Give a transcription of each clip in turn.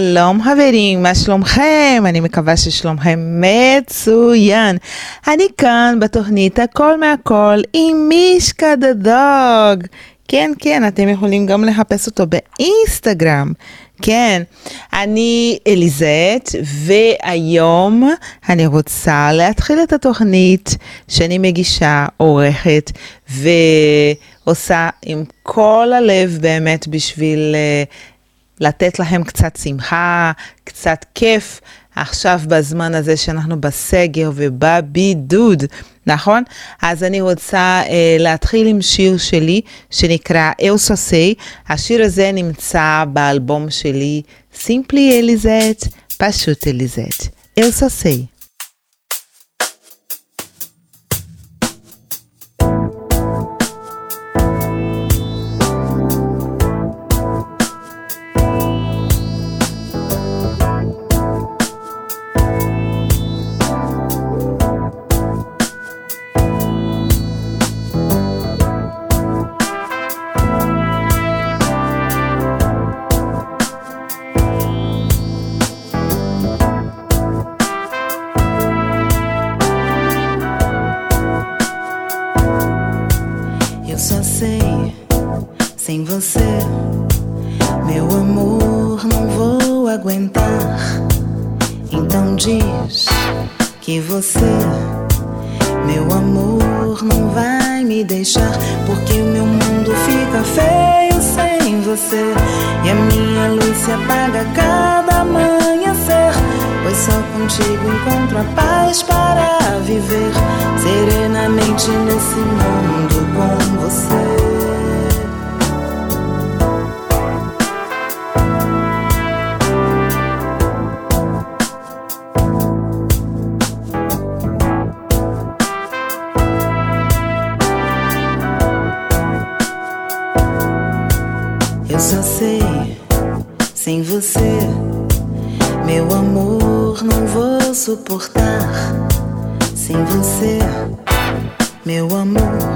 שלום חברים, מה שלומכם? אני מקווה ששלומכם מצוין. אני כאן בתוכנית הכל מהכל עם מישקה דה דוג. כן, כן, אתם יכולים גם לחפש אותו באינסטגרם. כן, אני אליזט, והיום אני רוצה להתחיל את התוכנית שאני מגישה, עורכת ועושה עם כל הלב באמת בשביל uh, לתת להם קצת שמחה, קצת כיף, עכשיו בזמן הזה שאנחנו בסגר ובבידוד, נכון? אז אני רוצה אה, להתחיל עם שיר שלי שנקרא אל סוסי. השיר הזה נמצא באלבום שלי, Simply Elizet, פשוט Elizet, אל סוסי. Então diz que você, meu amor, não vai me deixar. Porque o meu mundo fica feio sem você. E a minha luz se apaga cada amanhecer. Pois só contigo encontro a paz para viver serenamente nesse mundo com você. você, meu amor, não vou suportar. Sem você, meu amor,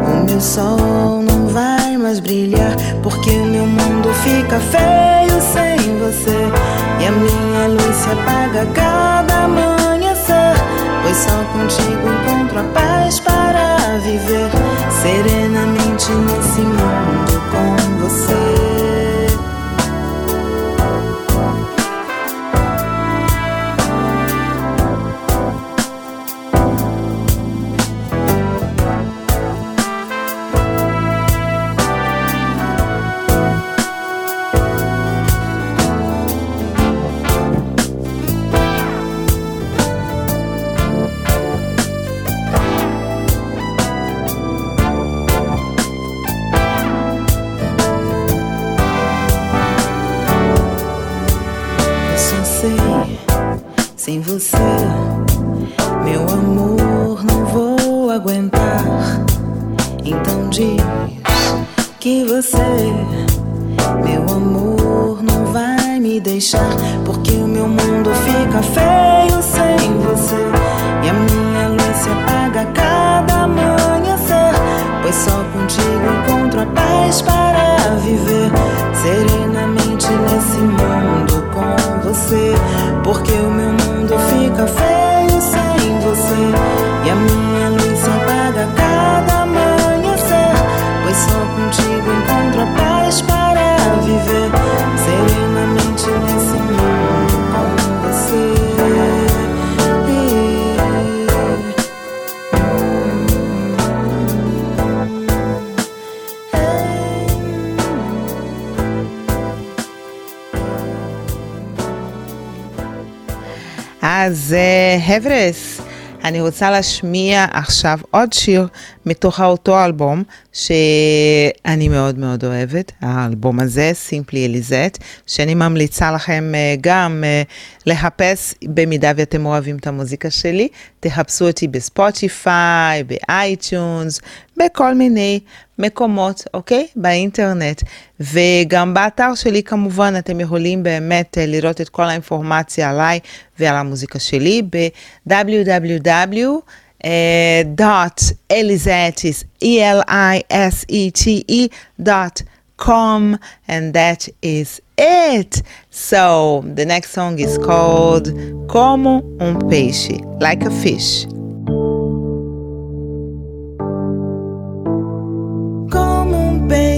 o meu sol não vai mais brilhar. Porque o meu mundo fica feio sem você, e a minha luz se apaga cada amanhecer. Pois só contigo encontro a paz para viver serenamente nesse mundo Sem você, meu amor, não vou aguentar. Então diz que você, meu amor, não vai me deixar. Porque o meu mundo fica feio sem você. E a minha luz se apaga a cada amanhecer. Pois só contigo encontro a paz para viver serenamente nesse mundo com você. Porque o meu mundo fica feio sem você. E a minha luz se apaga a cada amanhecer. Pois só contigo encontro a paz para viver serenamente nesse אז חברים, אני רוצה להשמיע עכשיו עוד שיר מתוך אותו אלבום שאני מאוד מאוד אוהבת, האלבום הזה, Simply Elisete, שאני ממליצה לכם אה, גם אה, לחפש, במידה ואתם אוהבים את המוזיקה שלי, תחפשו אותי בספוטיפיי, ב iTunes, בכל מיני מקומות, אוקיי? באינטרנט. וגם באתר שלי כמובן אתם יכולים באמת לראות את כל האינפורמציה עליי ועל המוזיקה שלי ב-www. Uh, dot elizetes e l i s e t e dot com and that is it so the next song is called como um peixe like a fish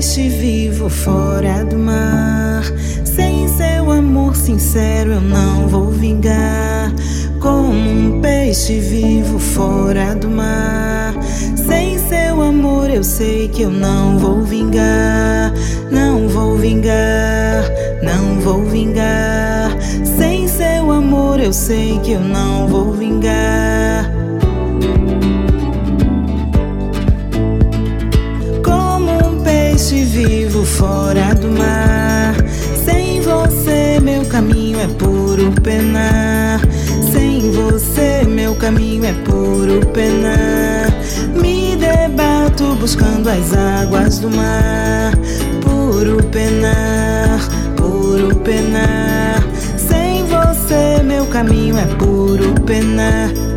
peixe vivo fora do mar, sem seu amor sincero eu não vou vingar. Como um peixe vivo fora do mar, sem seu amor eu sei que eu não vou vingar, não vou vingar, não vou vingar. Sem seu amor eu sei que eu não vou vingar. Fora do mar. Sem você meu caminho é puro penar. Sem você meu caminho é puro penar. Me debato buscando as águas do mar. Puro penar, puro penar. Sem você meu caminho é puro penar.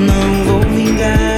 Não vou vingar.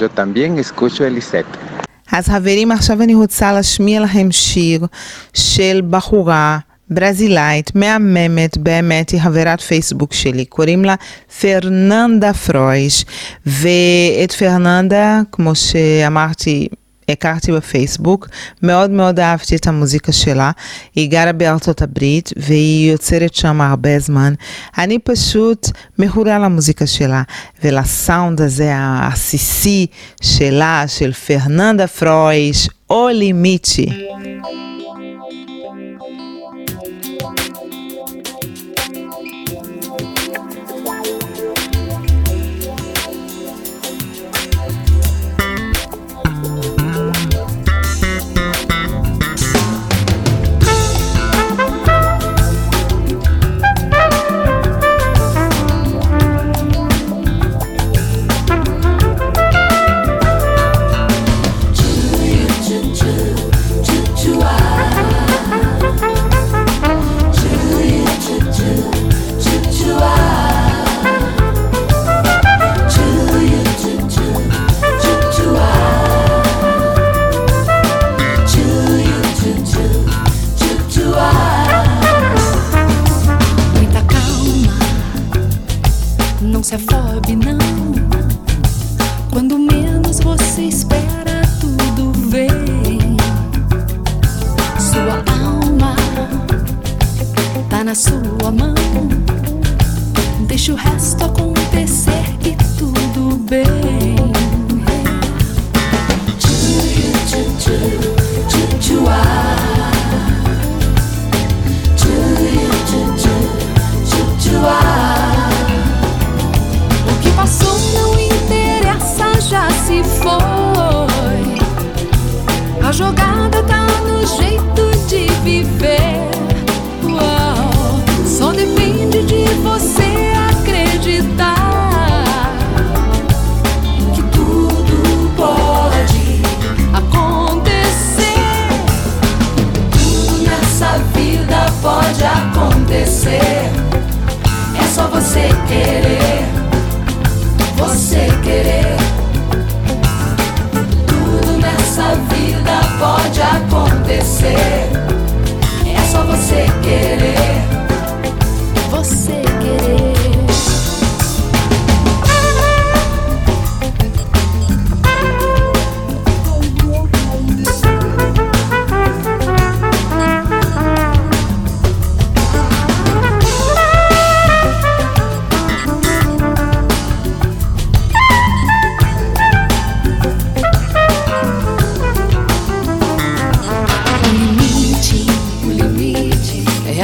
Yo también escucho Elisette. אז חברים, עכשיו אני רוצה להשמיע לכם שיר של בחורה ברזילאית, מהממת, באמת, היא חברת פייסבוק שלי, קוראים לה פרננדה פרויש, ואת פרננדה, כמו שאמרתי, הכרתי בפייסבוק, מאוד מאוד אהבתי את המוזיקה שלה, היא גרה בארצות הברית והיא יוצרת שם הרבה זמן. אני פשוט מכורה למוזיקה שלה ולסאונד הזה העסיסי שלה, של פרננדה פרויש, או לימיצ'י.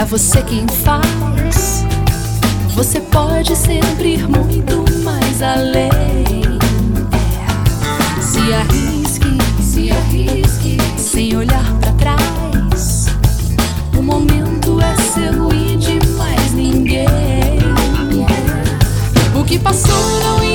Você quem faz. Você pode sempre ir muito mais além. É. Se arrisque, se arrisque, sem olhar para trás. O momento é seu e de mais ninguém. O que passou não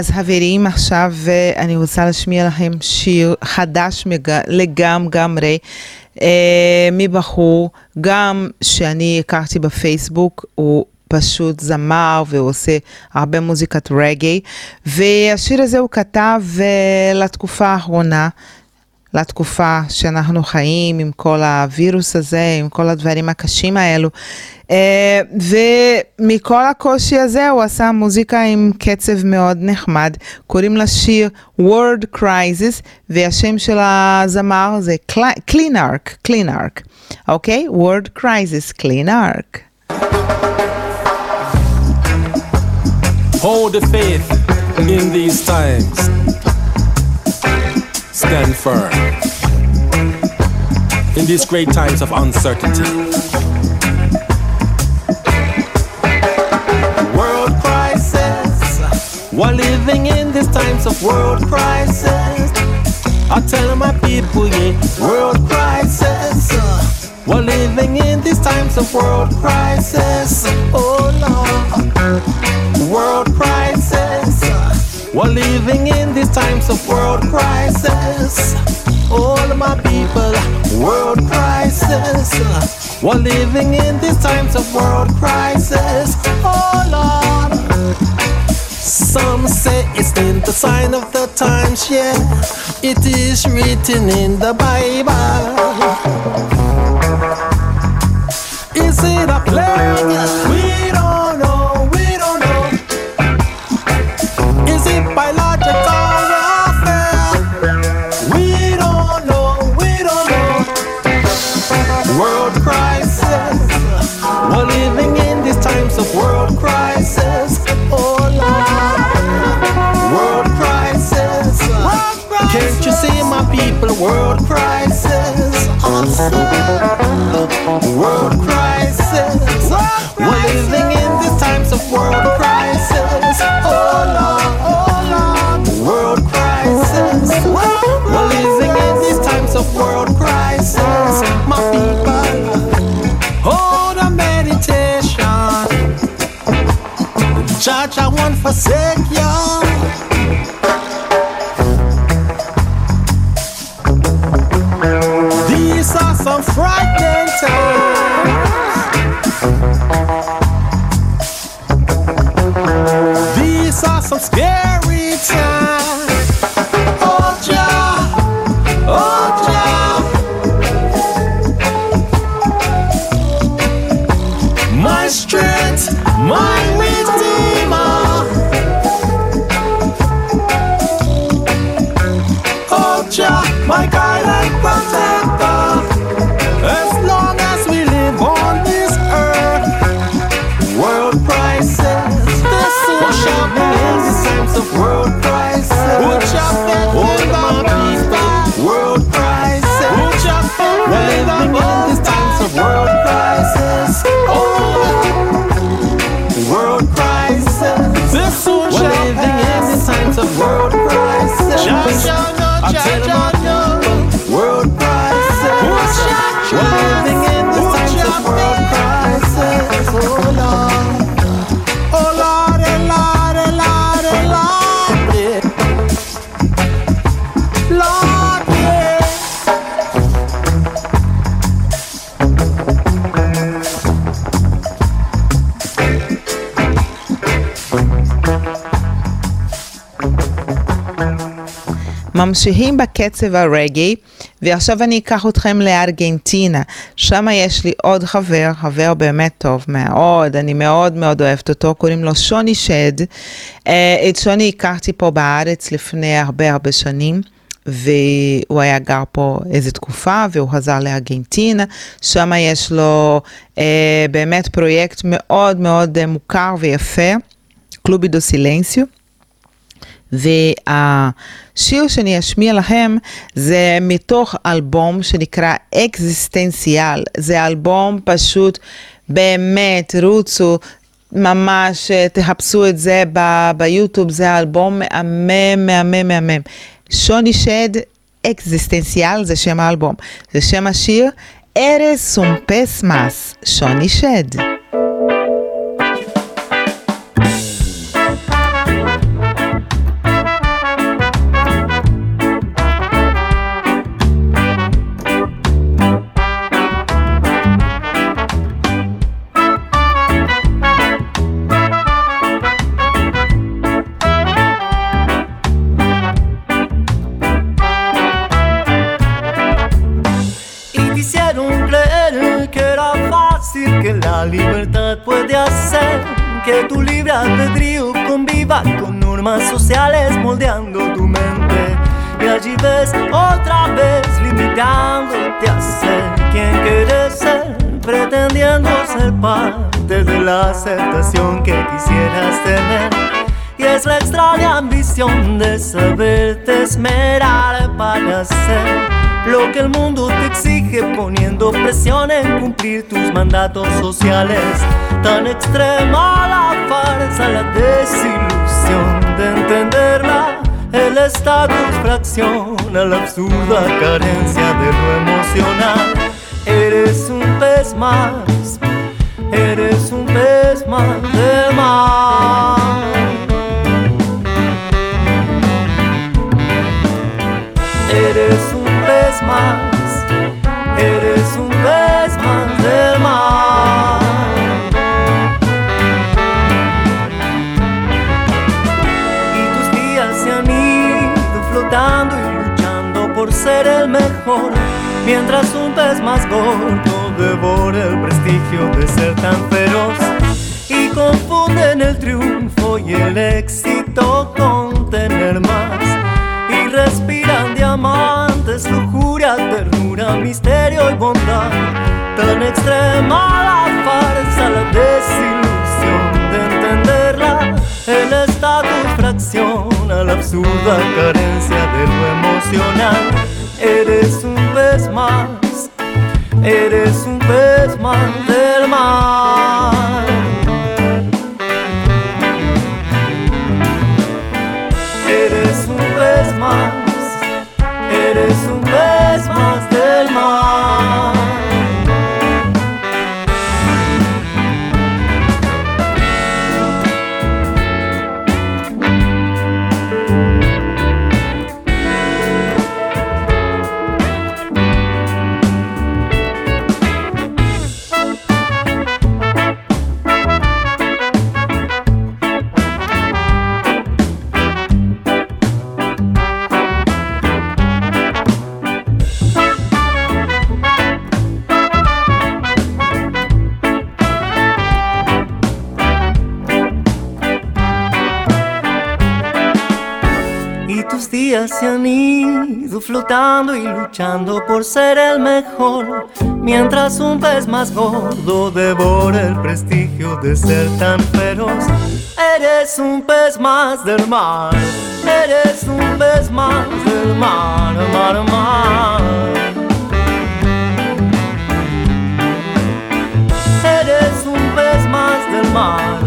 אז חברים, עכשיו אני רוצה להשמיע לכם שיר חדש לגמרי אה, מבחור, גם שאני הכרתי בפייסבוק, הוא פשוט זמר והוא עושה הרבה מוזיקת רגעי, והשיר הזה הוא כתב uh, לתקופה האחרונה. לתקופה שאנחנו חיים עם כל הווירוס הזה, עם כל הדברים הקשים האלו. אה, ומכל הקושי הזה הוא עשה מוזיקה עם קצב מאוד נחמד, קוראים לשיר Word Crisis, והשם של הזמר זה קלינארק, קלינארק, אוקיי? Word Crisis, קלינארק. Hold the faith in these times. Stand firm in these great times of uncertainty. World crisis, we're living in these times of world crisis. I tell my people, yeah, world crisis. We're living in these times of world crisis. Oh Lord, world crisis. We're living in these times of world crisis. All my people, world crisis. We're living in these times of world crisis. Oh Lord. Some say it's in the sign of the times, yeah. It is written in the Bible. Is it a plague? world crisis. We're living in these times of world crisis. Oh Lord, oh Lord, world crisis. We're living in these times of world crisis. My people, hold a meditation. The church I won't forsake you. Some scary times. ממשיכים בקצב הרגעי, ועכשיו אני אקח אתכם לארגנטינה. שם יש לי עוד חבר, חבר באמת טוב מאוד, אני מאוד מאוד אוהבת אותו, קוראים לו שוני שד. אה, את שוני הכרתי פה בארץ לפני הרבה הרבה שנים. והוא היה גר פה איזה תקופה והוא חזר לארגנטינה, שם יש לו אה, באמת פרויקט מאוד מאוד אה, מוכר ויפה, קלובי דו סילנסיו. והשיר שאני אשמיע לכם זה מתוך אלבום שנקרא אקזיסטנציאל. זה אלבום פשוט, באמת, רוצו, ממש אה, תחפשו את זה ב- ביוטיוב, זה אלבום מהמם, מהמם, מהמם. שוני שד, אקזיסטנציאל זה שם האלבום. זה שם השיר, ארז סומפס מס, שוני שד. La libertad puede hacer que tu libre albedrío conviva con normas sociales moldeando tu mente. Y allí ves otra vez limitándote a ser quien quieres ser pretendiendo ser parte de la aceptación que quisieras tener. Y es la extraña ambición de saberte esmerar para hacer lo que el mundo te exige poniendo presión en cumplir tus mandatos sociales. Tan extrema la farsa, la desilusión de entenderla. El estatus fracciona la absurda carencia de lo emocional. Eres un pez más, eres un pez más del mar. Absurda carencia de lo emocional. Eres un pez más, eres un pez más los días se han ido flotando y luchando por ser el mejor. Mientras un pez más gordo devora el prestigio de ser tan feroz. Eres un pez más del mar, eres un pez más del mar, mar, mar. Eres un pez más del mar.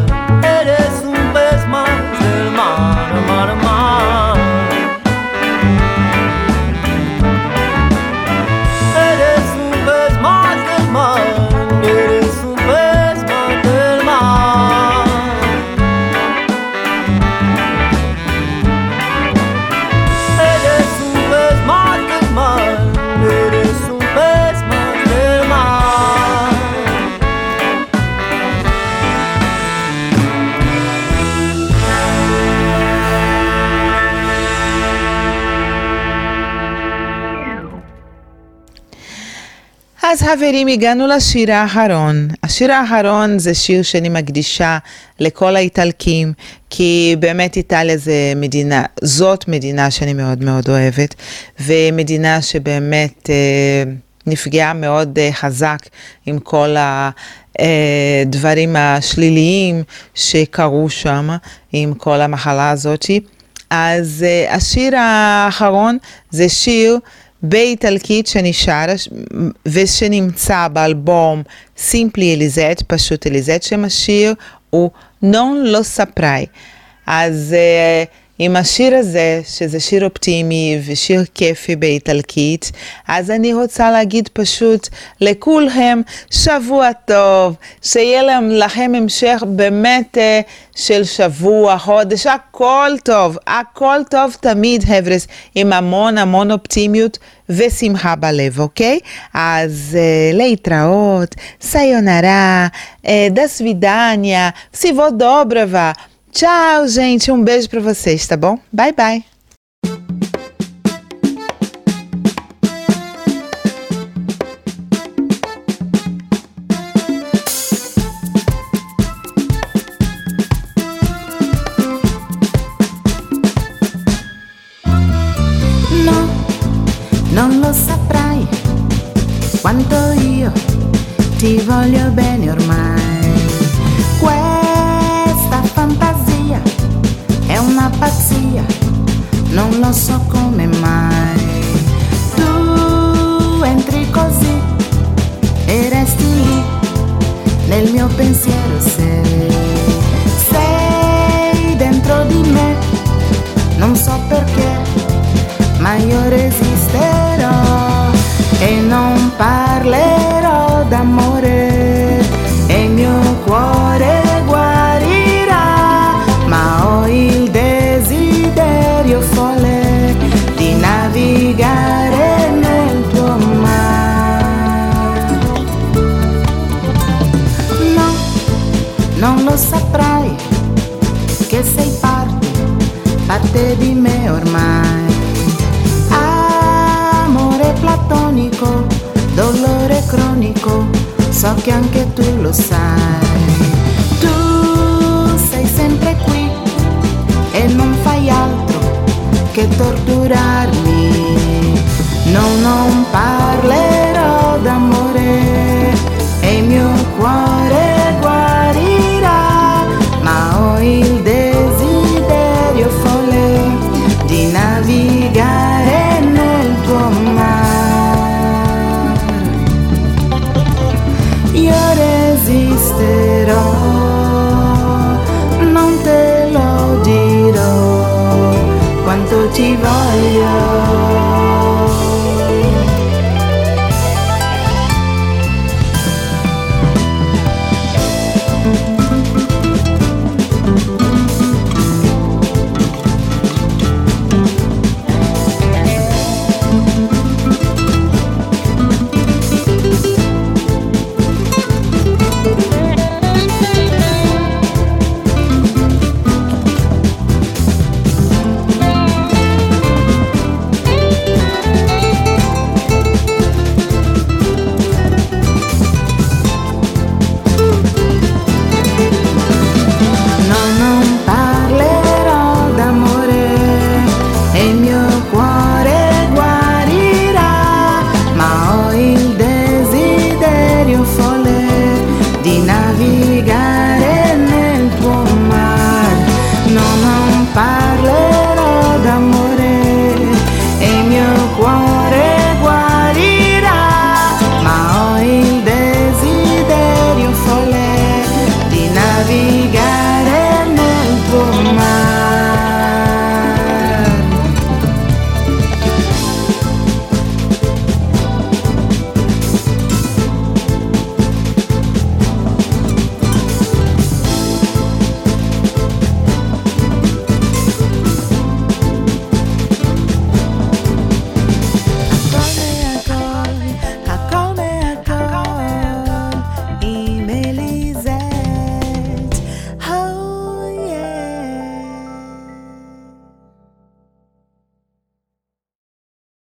אז חברים, הגענו לשיר האחרון. השיר האחרון זה שיר שאני מקדישה לכל האיטלקים, כי באמת איטליה זה מדינה, זאת מדינה שאני מאוד מאוד אוהבת, ומדינה שבאמת אה, נפגעה מאוד אה, חזק עם כל הדברים אה, השליליים שקרו שם, עם כל המחלה הזאת. אז אה, השיר האחרון זה שיר באיטלקית שנשאר ושנמצא באלבום סימפלי אליזט, פשוט אליזט, שם השיר הוא נון לא ספראי. אז uh, עם השיר הזה, שזה שיר אופטימי ושיר כיפי באיטלקית, אז אני רוצה להגיד פשוט לכולכם שבוע טוב, שיהיה לכם המשך באמת uh, של שבוע, חודש, הכל טוב, הכל טוב תמיד, חבר'ס, עם המון המון אופטימיות ושמחה בלב, אוקיי? אז uh, להתראות, סיונרה, uh, דסווידניה, סיבו דוברבה. Tchau, gente. Um beijo para vocês, tá bom? Bye, bye. Voglio bene ormai. Pazzia, non lo so come mai. Tu entri così e resti lì nel mio pensiero sei. Sei dentro di me, non so perché, ma io resisterò e non parlerò saprai che sei parte, parte di me ormai. Amore platonico, dolore cronico, so che anche tu lo sai. Tu sei sempre qui e non fai altro che torturarmi. No, non parlerò